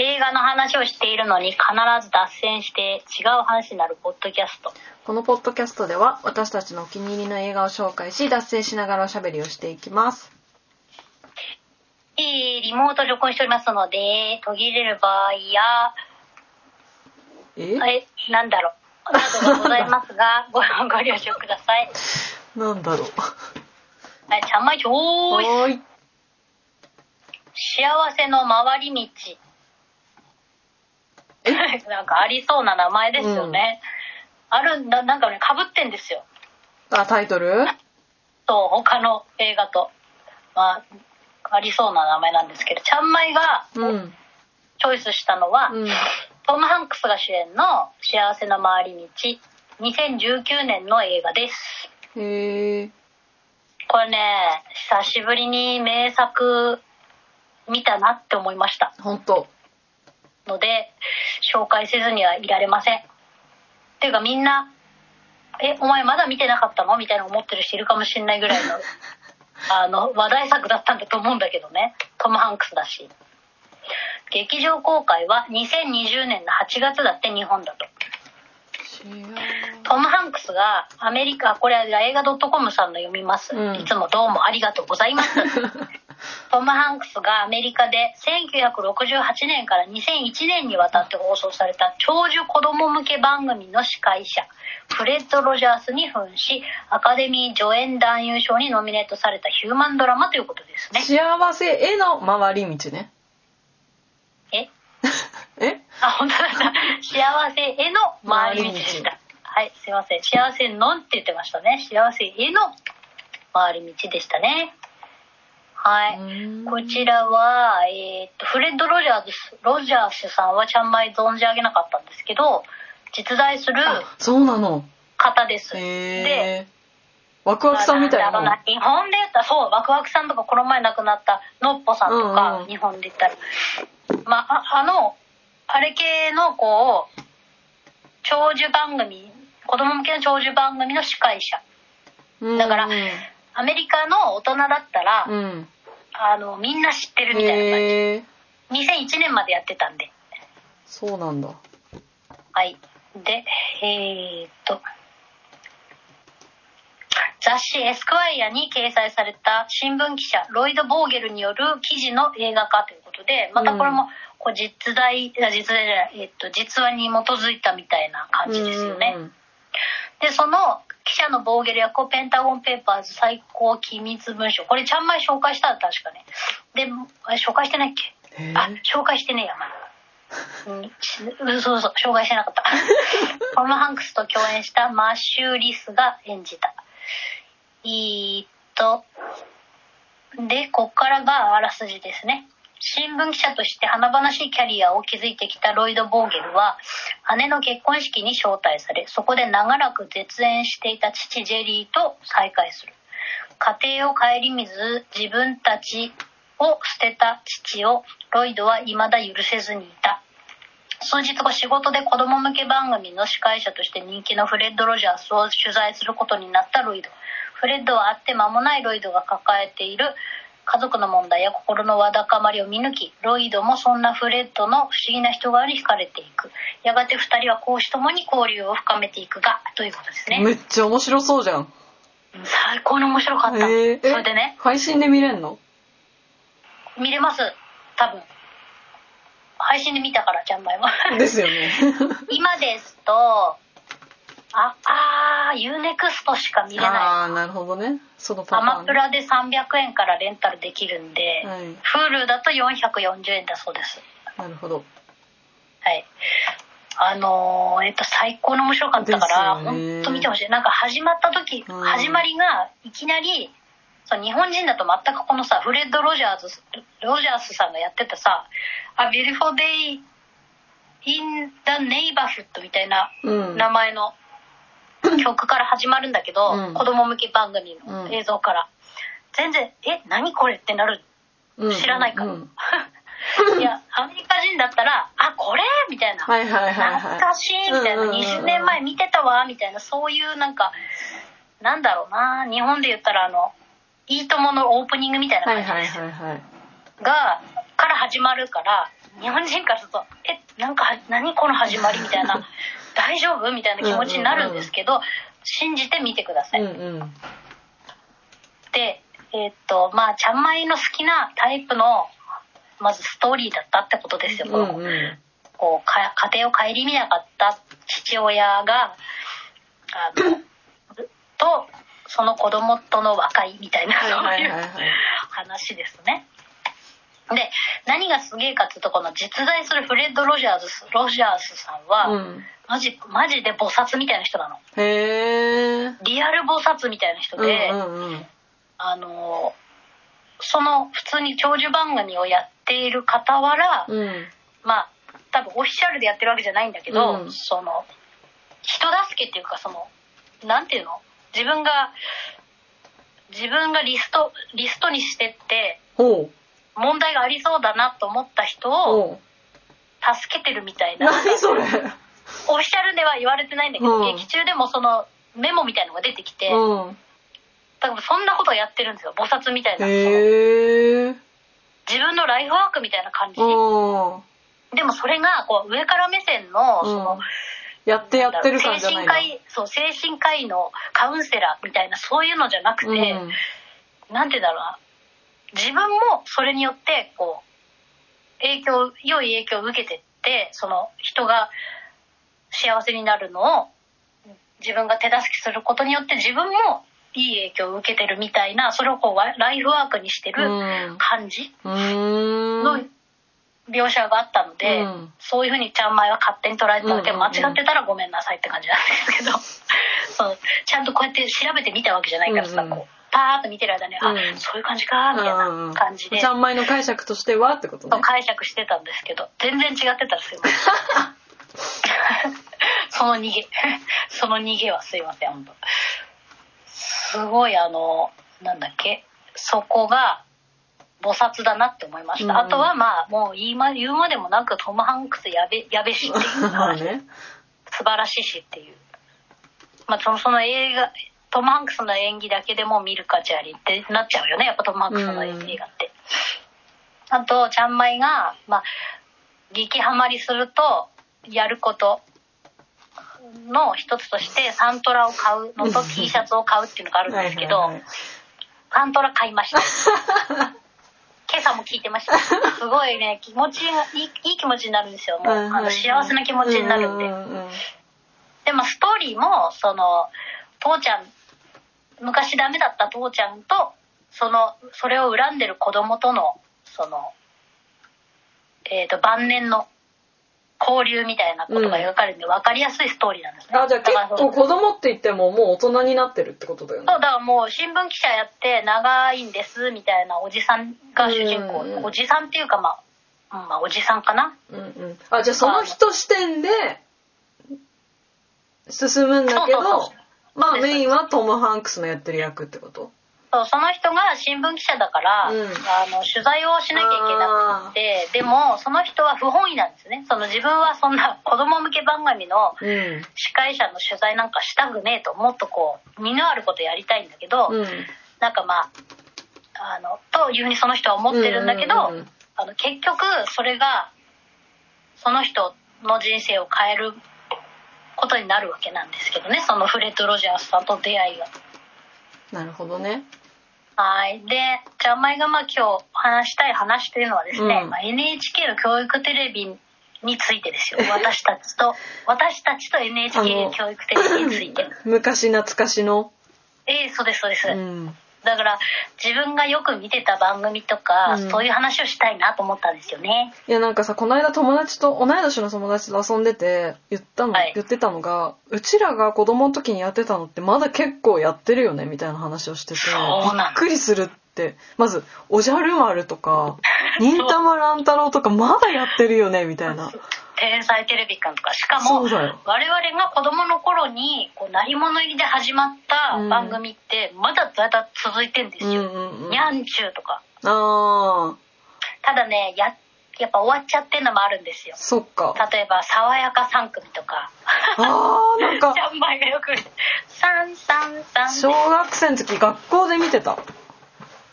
映画の話をしているのに必ず脱線して違う話になるポッドキャスト。このポッドキャストでは私たちのお気に入りの映画を紹介し脱線しながらおしゃべりをしていきますえー、リモートで録音しておりますので、途切れる場合や、え？え、なんだろう。などがございますが、ご、ご了承ください。なんだろうはい、ちゃんまいちょーい幸せの回り道。なんかありそうな名前ですよね。あるんだ、なんかね、被ってんですよ。あタイトル？そう、他の映画と。まあ、ありそうな名前なんですけど、ちゃんまいがうんチョイスしたのは、うんトム・ハンクスが主演の幸せの回り道、2019年の映画です。へえこれね、久しぶりに名作見たなって思いました。ほんとので、紹介せずにはいられません。っていうかみんな、え、お前まだ見てなかったの？みたいな思ってる人いるかもしれないぐらいの、あの、話題作だったんだと思うんだけどね。トム・ハンクスだし。劇場公開は2020年の8月だって日本だと。トム・ハンクスがアメリカ、これは映画 .com さんの読みます。うんいつもどうもありがとうございます。トム・ハンクスがアメリカで1968年から2001年にわたって放送された長寿子供向け番組の司会者、フレッド・ロジャースに扮し、アカデミー助演男優賞にノミネートされたヒューマンドラマということですね。幸せへの回り道ねえ？え？あ、本当だ。幸せへの回り道でした。はい、すいません。幸せのんって言ってましたね。幸せへの回り道でしたね。はい。うんこちらは、えーっと、フレッド・ロジャース、ロジャースさんはちゃんまい存じ上げなかったんですけど、実在するあそうなの方です。へで、えワクワクさんみたいなな日本で言ったら、そう、ワクワクさんとかこの前亡くなったのっぽさんとか、うんうん日本で言ったら。まあ、ああの、あれ系の、こう、長寿番組、子供向けの長寿番組の司会者。うんだからアメリカの大人だったら、うんあの、みんな知ってるみたいな感じ。へえ2001年までやってたんで。そうなんだはい。で、えーっと、雑誌エスクワイアに掲載された新聞記者ロイド・ボーゲルによる記事の映画化ということで、またこれもこう実在、あ実在じゃない、えーっと、実話に基づいたみたいな感じですよね。うんうんで、その記者のボーゲル役をペンタゴンペーパーズ最高機密文書。これちゃんまい紹介した？ら確かね。で、紹介してないっけ？あ、紹介してねえや、まだ。うん、そうそう、紹介してなかった。トム・ハンクスと共演したマッシュー・リスが演じた。えーっと、で、こっからがあらすじですね。新聞記者として華々しいキャリアを築いてきたロイド・ボーゲルは、姉の結婚式に招待され、そこで長らく絶縁していた父ジェリーと再会する。家庭を顧みず自分たちを捨てた父をロイドは未だ許せずにいた。数日後仕事で子供向け番組の司会者として人気のフレッド・ロジャースを取材することになったロイド。フレッドは会って間もないロイドが抱えている家族の問題や心のわだかまりを見抜き、ロイドもそんなフレッドの不思議な人柄に惹かれていく。やがて二人は公私ともに交流を深めていくが、ということですね。めっちゃ面白そうじゃん。最高に面白かった。へえそれでね、配信で見れんの？見れます。多分。配信で見たからちゃんまいは。ですよね。今ですとああー UNEXT しか見れない。ああなるほどね。そのパタアーンマプラで300円からレンタルできるんで、はい。Hulu だと440円だそうです。なるほど。はい。あのーえっと最高に面白かったから本当見てほしい。なんか始まった時、うん。始まりがいきなりそう日本人だと全くこのさフレッド・ロジャーズロジャースさんがやってたさ「A Beautiful Day in the Neighborhood」みたいなうん。名前の 曲から始まるんだけど、うん。子供向け番組の映像から、全然「え何これ?」ってなる。うん。知らないから、うん。いやアメリカ人だったら「あこれ?」みたいな。はいはいはいはい。懐かしいみたいな、うんうんうんうん。20年前見てたわみたいな。そういうなんかなんだろうな。日本で言ったらあの「いいとも!」のオープニングみたいなはい感じ。です、はいはいはい。がから始まるから日本人からすると「えなんかは何この始まり」みたいな「大丈夫?」みたいな気持ちになるんですけど、信じてみてください。うんうんでえーっとまあちゃんまいの好きなタイプのまずストーリーだったってことですよ、うんうんこうか家庭を顧みなかった父親があの とその子供との和解みたいなはいそういう話ですね。で何がすげえかっていうとこの実在するフレッド・ロジャーズロジャースさんは、うん。マジマジで菩薩みたいな人なの。へえリアル菩薩みたいな人で、うんうんうん。あのその普通に長寿番組をやっている傍ら、うん。まあ多分オフィシャルでやってるわけじゃないんだけど、うん。その人助けっていうかそのなんていうの？自分が自分がリストリストにしてってほう問題がありそうだなと思った人をほ助けてるみたいうな。何それ。オフィシャルでは言われてないんだけど、うん。劇中でもそのメモみたいのが出てきて、うん。多分そんなことをやってるんですよ菩薩みたいな、へえ自分のライフワークみたいな感じ、うん。でもそれがこう上から目線のその、うんやってやってる感じゃな神科医そう精神科医のカウンセラーみたいなそういうのじゃなくて、うん。なんて言うんだろうな自分もそれによってこう影響良い影響を受けてってその人が幸せになるのを自分が手助けすることによって自分もいい影響を受けてるみたいなそれをこうワライフワークにしてるうん。感じの描写があったので、うん。そういうふうにちゃんまいは勝手に捉えてたので、うんうんうん。間違ってたらごめんなさいって感じなんですけど。そう。ちゃんとこうやって調べてみたわけじゃないからさ、うんうん。こうパーッと見てる間に、あうん。そういう感じかみたいな感じで、ちゃんまいの解釈としてはってことね。解釈してたんですけど全然違ってたらすいません。その逃げ。その逃げはすいません本当すごいあのなんだっけ。そこが菩薩だなって思いました、うん。あとはまあもう言いま言うまでもなくトム・ハンクスやべやべしっていうまあね。素晴らしいしっていう。まあそのその映画トム・ハンクスの演技だけでも見る価値ありってなっちゃうよね。やっぱトム・ハンクスの映うん画って、あとちゃんまいがまあ激ハマりするとやることの一つとしてサントラを買うのと T シャツを買うっていうのがあるんですけど、サントラ買いました。今朝も聞いてました。すごいね気持ちがいいいい気持ちになるんですよ。もう、あの幸せな気持ちになるんで、ううんうんでもストーリーもその父ちゃん昔ダメだった父ちゃんとそのそれを恨んでる子供とのそのえっ、と晩年の交流みたいなことが描かれるんで分かりやすいストーリーなんですね。あじゃあ結構子供って言ってももう大人になってるってことだよね。そうだからもう新聞記者やって長いんですみたいなおじさんが主人公、うんうんおじさんっていうかまあ、うんまあおじさんかな。うんうん。あじゃあその人視点で進むんだけどそうそうそうまあメインはトム・ハンクスのやってる役ってこと？そうその人が新聞記者だから、うん。あの取材をしなきゃいけなくてでもその人は不本意なんですね。その自分はそんな子供向け番組のうん。司会者の取材なんかしたくねえともっとこう身のあることやりたいんだけど、うん。なんかまああのというふうにその人は思ってるんだけど、あの結局それがその人の人生を変えることになるわけなんですけどねそのフレッド・ロジャースさんと出会いが。なるほどねはい。で、ちゃんまいがまあ今日話したい話というのはですね、うんまあ、NHK の教育テレビについてですよ。私たちと、私たちと NHK 教育テレビについて。昔懐かしのええそうです、そうです。うんだから、自分がよく見てた番組とか、うん。そういう話をしたいなと思ったんですよね。いやなんかさこの間友達と同い年の友達と遊んでて言ったの、はい。言ってたのがうちらが子供の時にやってたのってまだ結構やってるよねみたいな話をしててそうなのびっくりするって。まず「おじゃる丸」とか「忍たま乱太郎」とかまだやってるよねみたいな天才テレビ館とか、しかも我々が子供の頃に、こう、鳴り物入りで始まった番組って、まだだだ続いてんですよ。にゃんちゅうとか。あーただね、や、やっぱ終わっちゃってんのもあるんですよ。そっか例えば、爽やか3組とか。あーなんかちゃんまいがよくサンサンサン。小学生の時学校で見てた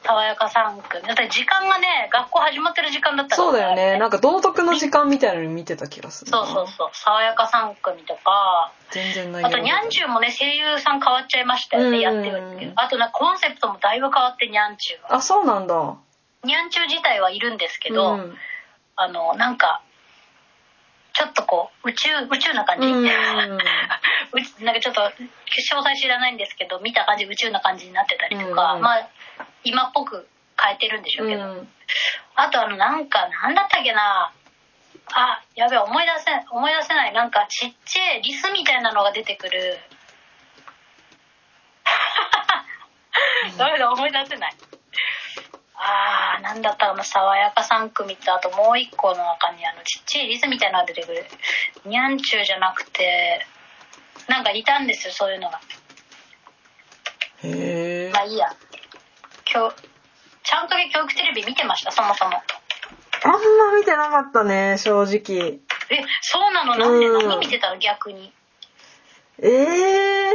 爽やか3組。だって時間がね学校始まってる時間だったから。そうだよね。なんか道徳の時間みたいなの見てた気がするな。そうそうそう。爽やか3組とか。全然内あとニャンチューもね声優さん変わっちゃいましたよね、うん。やってるんですけどあとなんかコンセプトもだいぶ変わってニャンチューがあそうなんだ。ニャンチュー自体はいるんですけど、うん。あのなんかちょっとこう宇宙宇宙な感じ、うん。うちなんかちょっと詳細知らないんですけど見た感じ宇宙な感じになってたりとか、うん。まあ今っぽく変えてるんでしょうけど、うん。あとあのなんかなんだったっけな。あやべえ思い出せ思い出せない。なんかちっちゃいリスみたいなのが出てくる。ダメだ思い出せない。あーなんだったかな爽やか3組とあともう一個の中にあのちっちゃいリスみたいなのが出てくる。ニャンチューじゃなくてなんかいたんですよそういうのが。へえまあいいや今日ちゃんと教育テレビ見てました？そもそも。あんま見てなかったね正直。えそうなの？なんで？うん。何見てたの？逆に。ええ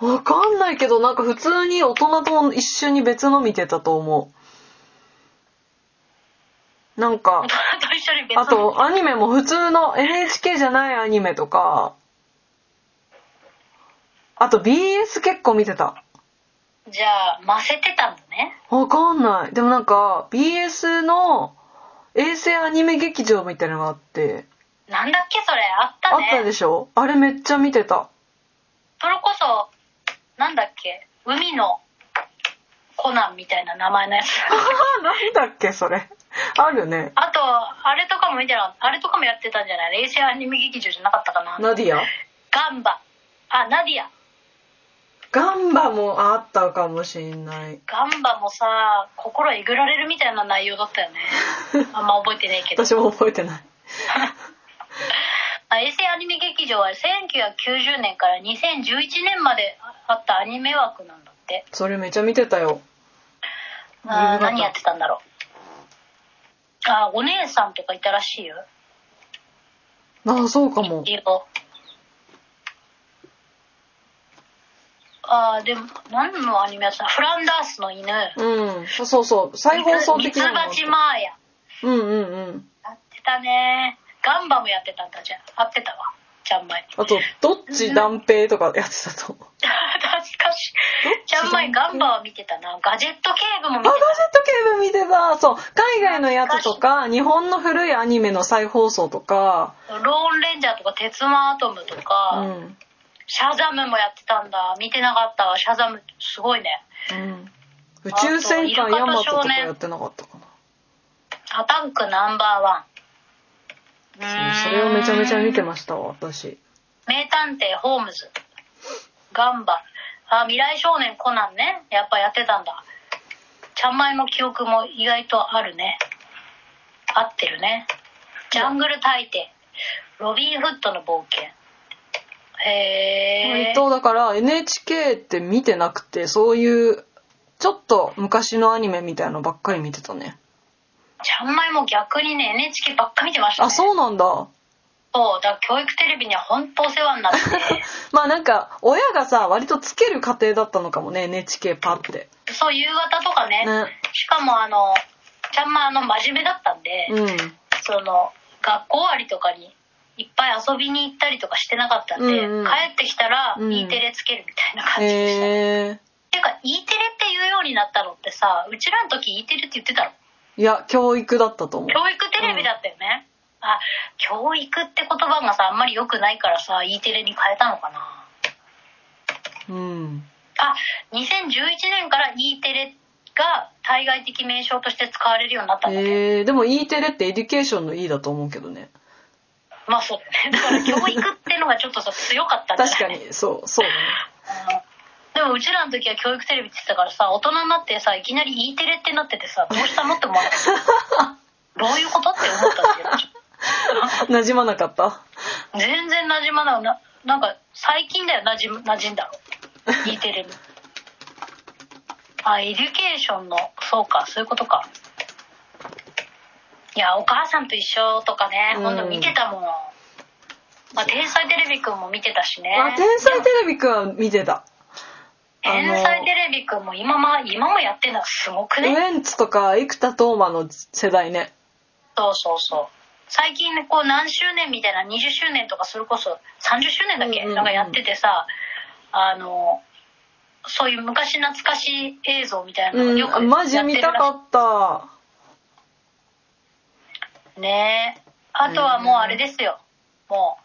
ー、わかんないけどなんか普通に大人と一緒に別の見てたと思う。なんか あとアニメも普通の NHK じゃないアニメとか。あと BS 結構見てたじゃあませてたんだね。わかんない。でもなんか BS の衛星アニメ劇場みたいなのがあって。なんだっけそれ？あったね。あったでしょ？あれめっちゃ見てた。それこそなんだっけ？海のコナンみたいな名前のやつ。なんだっけそれ。あるね。あとあれとかも見てなあれとかもやってたんじゃない？衛星アニメ劇場じゃなかったかな？ナディア？ガンバ。あナディアガンバもあったかもしんない。ガンバもさ心えぐられるみたいな内容だったよね。あんま覚えてねえけど。私も覚えてない。あ衛星アニメ劇場は1990年から2011年まであったアニメ枠なんだって。それめちゃ見てたよ。あー何やってたんだろう。あーお姉さんとかいたらしいよ。ああそうかも。一応あーでも何のアニメやってた？フランダースの犬。うん。そうそう。再放送的なのミツバチマーヤうんうんうん。やってたね。ガンバもやってたんだじゃあ。合ってたわ。ちゃんまい。あとどっち断平とかやってたと。思う懐かしいちゃんまいガンバは見てたな。ガジェット警部も見あてガジェット警部見てた。そう。海外のやつとか日本の古いアニメの再放送とか。たローンレンジャーとか鉄腕アトムとうか、んシャザムもやってたんだ。見てなかったわ。シャザムすごいね。うん。宇宙戦艦ヤマトとかやってなかったかな。アタックナンバーワン。うそそれをめちゃめちゃ見てましたわ私。名探偵ホームズ。ガンバ。あ未来少年コナンね。やっぱやってたんだ。ちゃんまいの記憶も意外とあるね。合ってるね。ジャングル大帝。ロビン・フッドの冒険へえ割とだから NHK って見てなくてそういうちょっと昔のアニメみたいなのばっかり見てたね。ちゃんまいも逆にね NHK ばっか見てましたね。あそうなんだ。そうだ教育テレビには本当お世話になって まあなんか親がさ割とつける家庭だったのかもね NHK パって。そう夕方とかね。ね。しかもあのちゃんまいあの真面目だったんで、うん。その学校終わりとかにいっぱい遊びに行ったりとかしてなかったんで、うんうん。帰ってきたらうん。E テレつけるみたいな感じでした、へえていうか E テレって言うようになったのってさうちらの時 E テレって言ってたの？いや教育だったと思う。教育テレビだったよね、あ教育って言葉がさあんまり良くないからさ E テレに変えたのかな。うん。あ2011年から E テレが対外的名称として使われるようになったんだね、えー、でも E テレってエデュケーションの E だと思うけどねまあそうだね。だから教育ってのがちょっとさ強かったんじゃない？確かにそうそうだね。うん。でもうちらの時は教育テレビって言ってたからさ大人になってさいきなり E テレってなっててさどうしたのって思わなかった？どういうことって思ったんだけど馴染まなかった？と全然馴染まないななんか最近だよ馴染む馴染んだろ E テレに。あエデュケーションのそうかそういうことかいやお母さんと一緒とかねうん。今度見てたもん、まあ、天才テレビくんも見てたしね。あ天才テレビくんは見てた。天才テレビくんも今ま今もやってんのすごくウね。エンツとか生田斗真の世代ね。そうそうそう。最近ねこう何周年みたいな20周年とかそれこそ30周年だっけ、なんかやっててさあのそういう昔懐かしい映像みたいなのがよくうん、マジ見たかった。ねえあとはもうあれですよも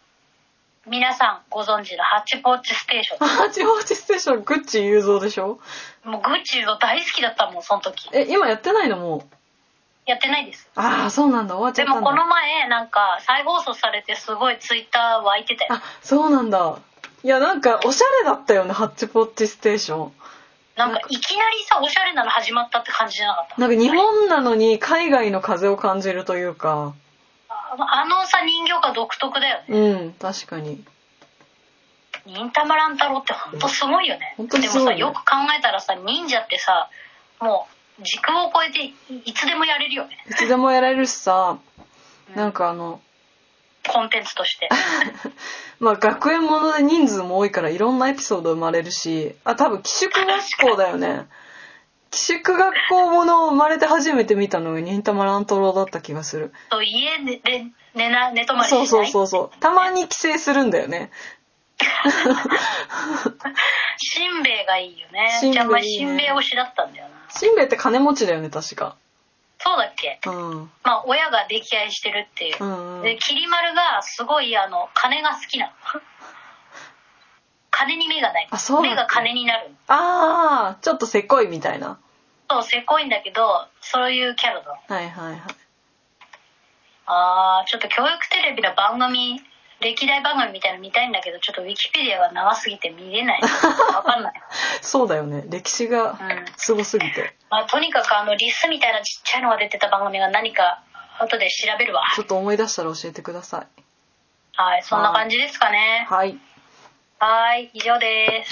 う皆さんご存知のハッチポッチステーショハチホーチステーション、グッチ雄三でしょ？ンもうグッチの大好きだったもんその時え、今やってないのもう？やってないですああ、そうなんだ。終わっちゃでったんだ。もこの前なんか再放送されてすごいツイッター湧いてたよあ、そうなんだ。いや、なんか、おしゃれだったよね、ハッチポッチステーション。なんかいきなりさおしゃれなの始まったって感じじゃなかった？なんか日本なのに海外の風を感じるというか。あのさ人形が独特だよね。うん、確かに。忍たま乱太郎ってほんとすごいよね。ほんですもさよく考えたらさ忍者ってさもう時空を超えていいつでもやれるよね。いつでもやられるしさ、うん。なんかあの、コンテンツとして まあ学園もので人数も多いからいろんなエピソード生まれるし、あ、多分寄宿学校だよね。寄宿学校ものを生まれて初めて見たのが忍たま乱太郎だった気がする。そう家でで寝な寝泊まりしない？うそそうそうそう。たまに帰省するんだよね。しんべヱがいいよねしんべヱいいねじゃあお前しんべヱ推しだったんだよなしんべヱって金持ちだよね、確か。そうだっけ？うん。まあ親が溺愛してるっていう。うんうん。できり丸がすごいあの金が好きなの。金に目がない。目が金になるああ、ちょっとせこいみたいな。そうせこいんだけどそういうキャラだはいはいはい。あーちょっと教育テレビの番組歴代番組みたいなの見たいんだけどちょっとウィキペディアが長すぎて見れないわかんない、そうだよね。歴史がうんすごすぎて。まあ、とにかくあのリスみたいなちっちゃいのが出てた番組が何か後で調べるわちょっと思い出したら教えてください。はいそんな感じですかねはい。はい以上です